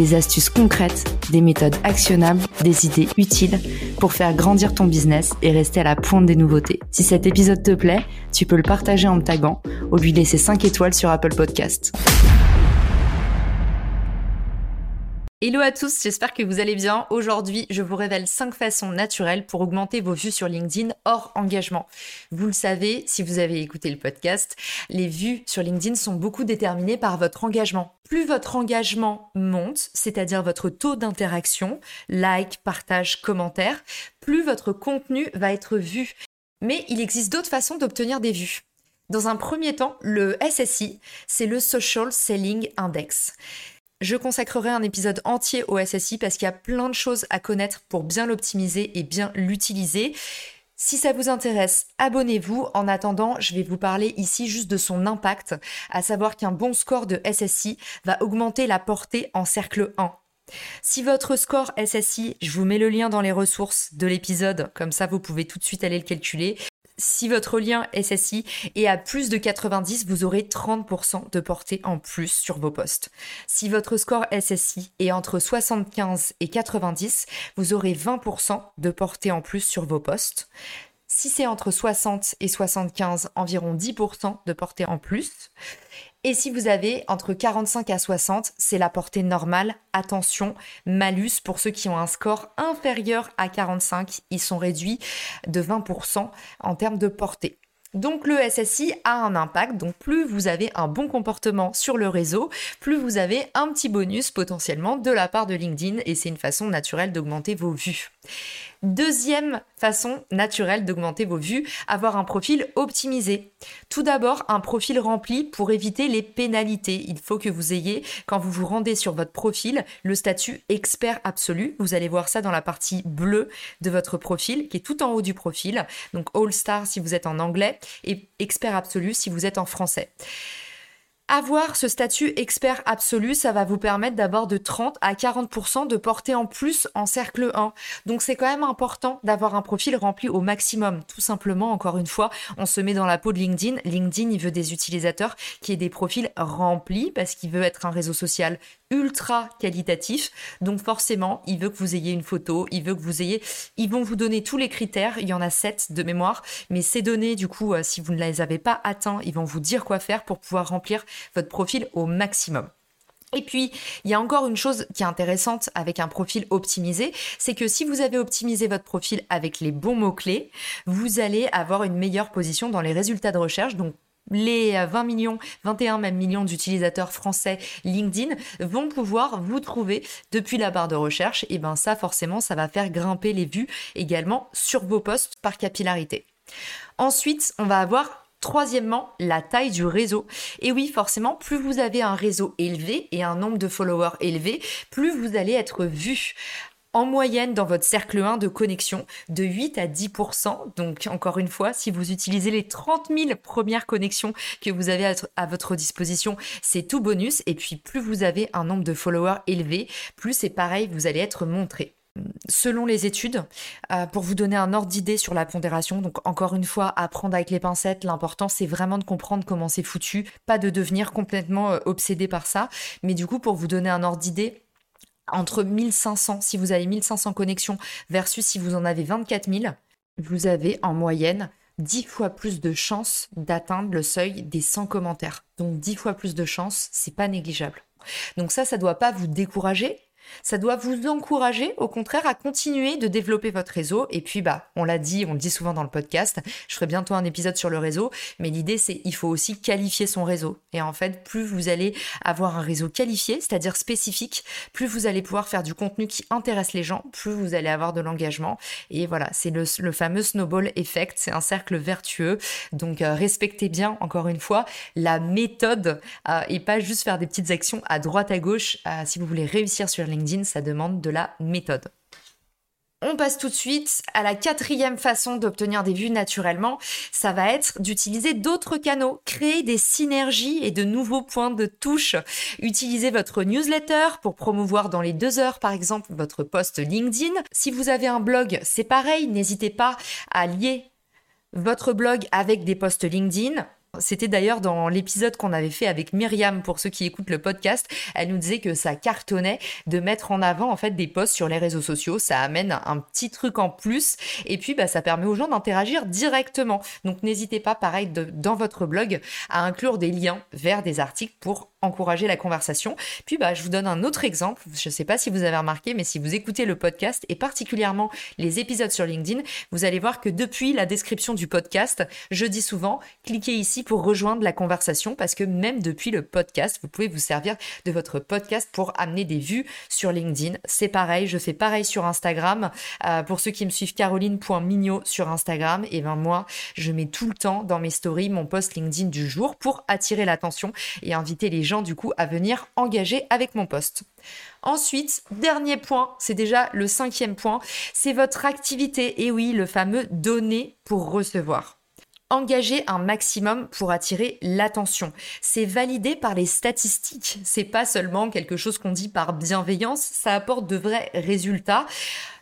des astuces concrètes, des méthodes actionnables, des idées utiles pour faire grandir ton business et rester à la pointe des nouveautés. Si cet épisode te plaît, tu peux le partager en me taguant ou lui laisser 5 étoiles sur Apple Podcast. Hello à tous, j'espère que vous allez bien. Aujourd'hui, je vous révèle 5 façons naturelles pour augmenter vos vues sur LinkedIn hors engagement. Vous le savez, si vous avez écouté le podcast, les vues sur LinkedIn sont beaucoup déterminées par votre engagement. Plus votre engagement monte, c'est-à-dire votre taux d'interaction, like, partage, commentaire, plus votre contenu va être vu. Mais il existe d'autres façons d'obtenir des vues. Dans un premier temps, le SSI, c'est le Social Selling Index. Je consacrerai un épisode entier au SSI parce qu'il y a plein de choses à connaître pour bien l'optimiser et bien l'utiliser. Si ça vous intéresse, abonnez-vous. En attendant, je vais vous parler ici juste de son impact, à savoir qu'un bon score de SSI va augmenter la portée en cercle 1. Si votre score SSI, je vous mets le lien dans les ressources de l'épisode, comme ça vous pouvez tout de suite aller le calculer, si votre lien SSI est à plus de 90, vous aurez 30% de portée en plus sur vos postes. Si votre score SSI est entre 75 et 90, vous aurez 20% de portée en plus sur vos postes. Si c'est entre 60 et 75, environ 10% de portée en plus. Et si vous avez entre 45 à 60, c'est la portée normale. Attention, malus pour ceux qui ont un score inférieur à 45, ils sont réduits de 20% en termes de portée. Donc le SSI a un impact, donc plus vous avez un bon comportement sur le réseau, plus vous avez un petit bonus potentiellement de la part de LinkedIn et c'est une façon naturelle d'augmenter vos vues. Deuxième façon naturelle d'augmenter vos vues, avoir un profil optimisé. Tout d'abord, un profil rempli pour éviter les pénalités. Il faut que vous ayez, quand vous vous rendez sur votre profil, le statut expert absolu. Vous allez voir ça dans la partie bleue de votre profil, qui est tout en haut du profil. Donc All Star si vous êtes en anglais et expert absolu si vous êtes en français. Avoir ce statut expert absolu, ça va vous permettre d'avoir de 30 à 40% de portée en plus en cercle 1. Donc c'est quand même important d'avoir un profil rempli au maximum. Tout simplement, encore une fois, on se met dans la peau de LinkedIn. LinkedIn, il veut des utilisateurs qui aient des profils remplis parce qu'il veut être un réseau social ultra qualitatif. Donc forcément, il veut que vous ayez une photo, il veut que vous ayez... Ils vont vous donner tous les critères, il y en a sept de mémoire, mais ces données, du coup, euh, si vous ne les avez pas atteints, ils vont vous dire quoi faire pour pouvoir remplir votre profil au maximum. Et puis, il y a encore une chose qui est intéressante avec un profil optimisé, c'est que si vous avez optimisé votre profil avec les bons mots-clés, vous allez avoir une meilleure position dans les résultats de recherche. Donc, les 20 millions, 21 même millions d'utilisateurs français LinkedIn vont pouvoir vous trouver depuis la barre de recherche. Et ben ça, forcément, ça va faire grimper les vues également sur vos posts par capillarité. Ensuite, on va avoir Troisièmement, la taille du réseau. Et oui, forcément, plus vous avez un réseau élevé et un nombre de followers élevé, plus vous allez être vu en moyenne dans votre cercle 1 de connexion de 8 à 10%. Donc encore une fois, si vous utilisez les 30 000 premières connexions que vous avez à votre disposition, c'est tout bonus. Et puis plus vous avez un nombre de followers élevé, plus c'est pareil, vous allez être montré selon les études, euh, pour vous donner un ordre d'idée sur la pondération, donc encore une fois, apprendre avec les pincettes, l'important c'est vraiment de comprendre comment c'est foutu, pas de devenir complètement euh, obsédé par ça, mais du coup pour vous donner un ordre d'idée, entre 1500, si vous avez 1500 connexions versus si vous en avez 24 000, vous avez en moyenne 10 fois plus de chances d'atteindre le seuil des 100 commentaires. Donc 10 fois plus de chances, c'est pas négligeable. Donc ça, ça doit pas vous décourager, ça doit vous encourager, au contraire, à continuer de développer votre réseau. Et puis, bah, on l'a dit, on le dit souvent dans le podcast, je ferai bientôt un épisode sur le réseau, mais l'idée, c'est il faut aussi qualifier son réseau. Et en fait, plus vous allez avoir un réseau qualifié, c'est-à-dire spécifique, plus vous allez pouvoir faire du contenu qui intéresse les gens, plus vous allez avoir de l'engagement. Et voilà, c'est le, fameux snowball effect, c'est un cercle vertueux. Donc, euh, respectez bien, encore une fois, la méthode euh, et pas juste faire des petites actions à droite, à gauche. Euh, si vous voulez réussir sur LinkedIn, ça demande de la méthode. On passe tout de suite à la quatrième façon d'obtenir des vues naturellement. Ça va être d'utiliser d'autres canaux, créer des synergies et de nouveaux points de touche. Utilisez votre newsletter pour promouvoir dans les deux heures, par exemple, votre post LinkedIn. Si vous avez un blog, c'est pareil. N'hésitez pas à lier votre blog avec des posts LinkedIn. C'était d'ailleurs dans l'épisode qu'on avait fait avec Myriam pour ceux qui écoutent le podcast. Elle nous disait que ça cartonnait de mettre en avant en fait des posts sur les réseaux sociaux. Ça amène un petit truc en plus et puis bah, ça permet aux gens d'interagir directement. Donc n'hésitez pas, pareil, dans votre blog à inclure des liens vers des articles pour encourager la conversation. Puis bah, je vous donne un autre exemple. Je ne sais pas si vous avez remarqué, mais si vous écoutez le podcast et particulièrement les épisodes sur LinkedIn, vous allez voir que depuis la description du podcast, je dis souvent, cliquez ici pour rejoindre la conversation parce que même depuis le podcast, vous pouvez vous servir de votre podcast pour amener des vues sur LinkedIn. C'est pareil, je fais pareil sur Instagram. Euh, pour ceux qui me suivent, caroline.mignot sur Instagram, et ben moi, je mets tout le temps dans mes stories mon post LinkedIn du jour pour attirer l'attention et inviter les gens du coup à venir engager avec mon poste. Ensuite, dernier point, c'est déjà le cinquième point, c'est votre activité. Et oui, le fameux donner pour recevoir. Engager un maximum pour attirer l'attention. C'est validé par les statistiques. C'est pas seulement quelque chose qu'on dit par bienveillance, ça apporte de vrais résultats.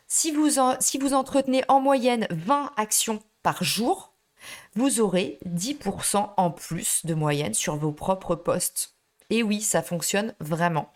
Si vous, entretenez en moyenne 20 actions par jour, vous aurez 10% en plus de moyenne sur vos propres postes. Et oui, ça fonctionne vraiment.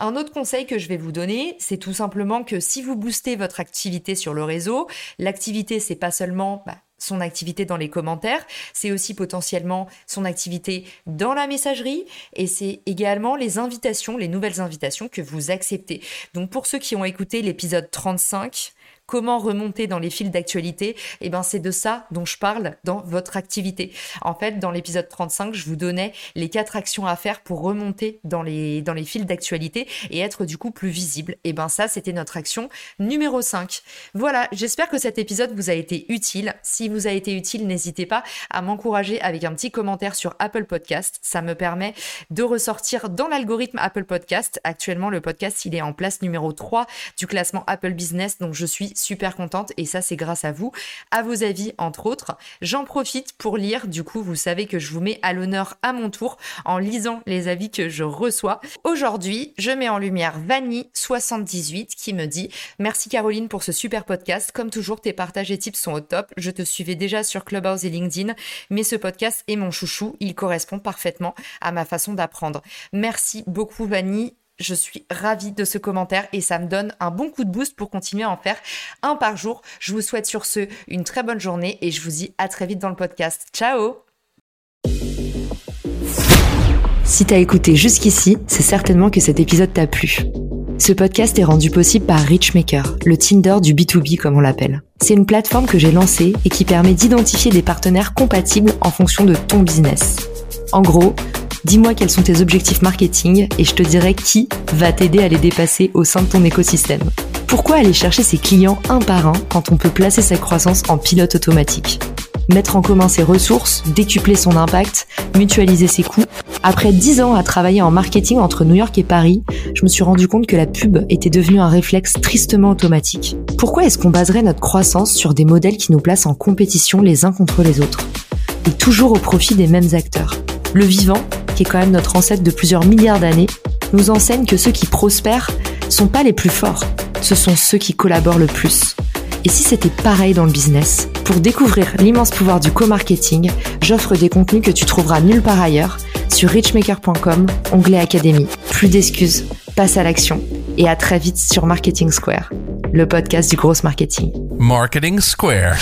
Un autre conseil que je vais vous donner, c'est tout simplement que si vous boostez votre activité sur le réseau, l'activité, c'est pas seulement bah, son activité dans les commentaires, c'est aussi potentiellement son activité dans la messagerie et c'est également les invitations, les nouvelles invitations que vous acceptez. Donc pour ceux qui ont écouté l'épisode 35, comment remonter dans les fils d'actualité, eh ben c'est de ça dont je parle dans votre activité. En fait, dans l'épisode 35, je vous donnais les quatre actions à faire pour remonter dans les, dans les fils d'actualité et être du coup plus visible. Et eh ben ça, c'était notre action numéro 5. Voilà, j'espère que cet épisode vous a été utile. Si vous a été utile, n'hésitez pas à m'encourager avec un petit commentaire sur Apple Podcast. Ça me permet de ressortir dans l'algorithme Apple Podcast. Actuellement, le podcast, il est en place numéro 3 du classement Apple Business, donc je suis super contente et ça c'est grâce à vous, à vos avis entre autres. J'en profite pour lire, du coup vous savez que je vous mets à l'honneur à mon tour en lisant les avis que je reçois. Aujourd'hui, je mets en lumière Vanny78 qui me dit Merci Caroline pour ce super podcast. Comme toujours, tes partages et tips sont au top. Je te suivais déjà sur Clubhouse et LinkedIn, mais ce podcast est mon chouchou. Il correspond parfaitement à ma façon d'apprendre. Merci beaucoup Vanny. Je suis ravie de ce commentaire et ça me donne un bon coup de boost pour continuer à en faire un par jour. Je vous souhaite sur ce une très bonne journée et je vous dis à très vite dans le podcast. Ciao Si t'as écouté jusqu'ici, c'est certainement que cet épisode t'a plu. Ce podcast est rendu possible par Richmaker, le Tinder du B2B comme on l'appelle. C'est une plateforme que j'ai lancée et qui permet d'identifier des partenaires compatibles en fonction de ton business. En gros, Dis-moi quels sont tes objectifs marketing et je te dirai qui va t'aider à les dépasser au sein de ton écosystème. Pourquoi aller chercher ses clients un par un quand on peut placer sa croissance en pilote automatique? Mettre en commun ses ressources, décupler son impact, mutualiser ses coûts. Après 10 ans à travailler en marketing entre New York et Paris, je me suis rendu compte que la pub était devenue un réflexe tristement automatique. Pourquoi est-ce qu'on baserait notre croissance sur des modèles qui nous placent en compétition les uns contre les autres? Et toujours au profit des mêmes acteurs le vivant, qui est quand même notre ancêtre de plusieurs milliards d'années, nous enseigne que ceux qui prospèrent sont pas les plus forts, ce sont ceux qui collaborent le plus. Et si c'était pareil dans le business Pour découvrir l'immense pouvoir du co-marketing, j'offre des contenus que tu trouveras nulle part ailleurs sur richmaker.com, onglet Académie. Plus d'excuses, passe à l'action et à très vite sur Marketing Square, le podcast du gros marketing. Marketing Square.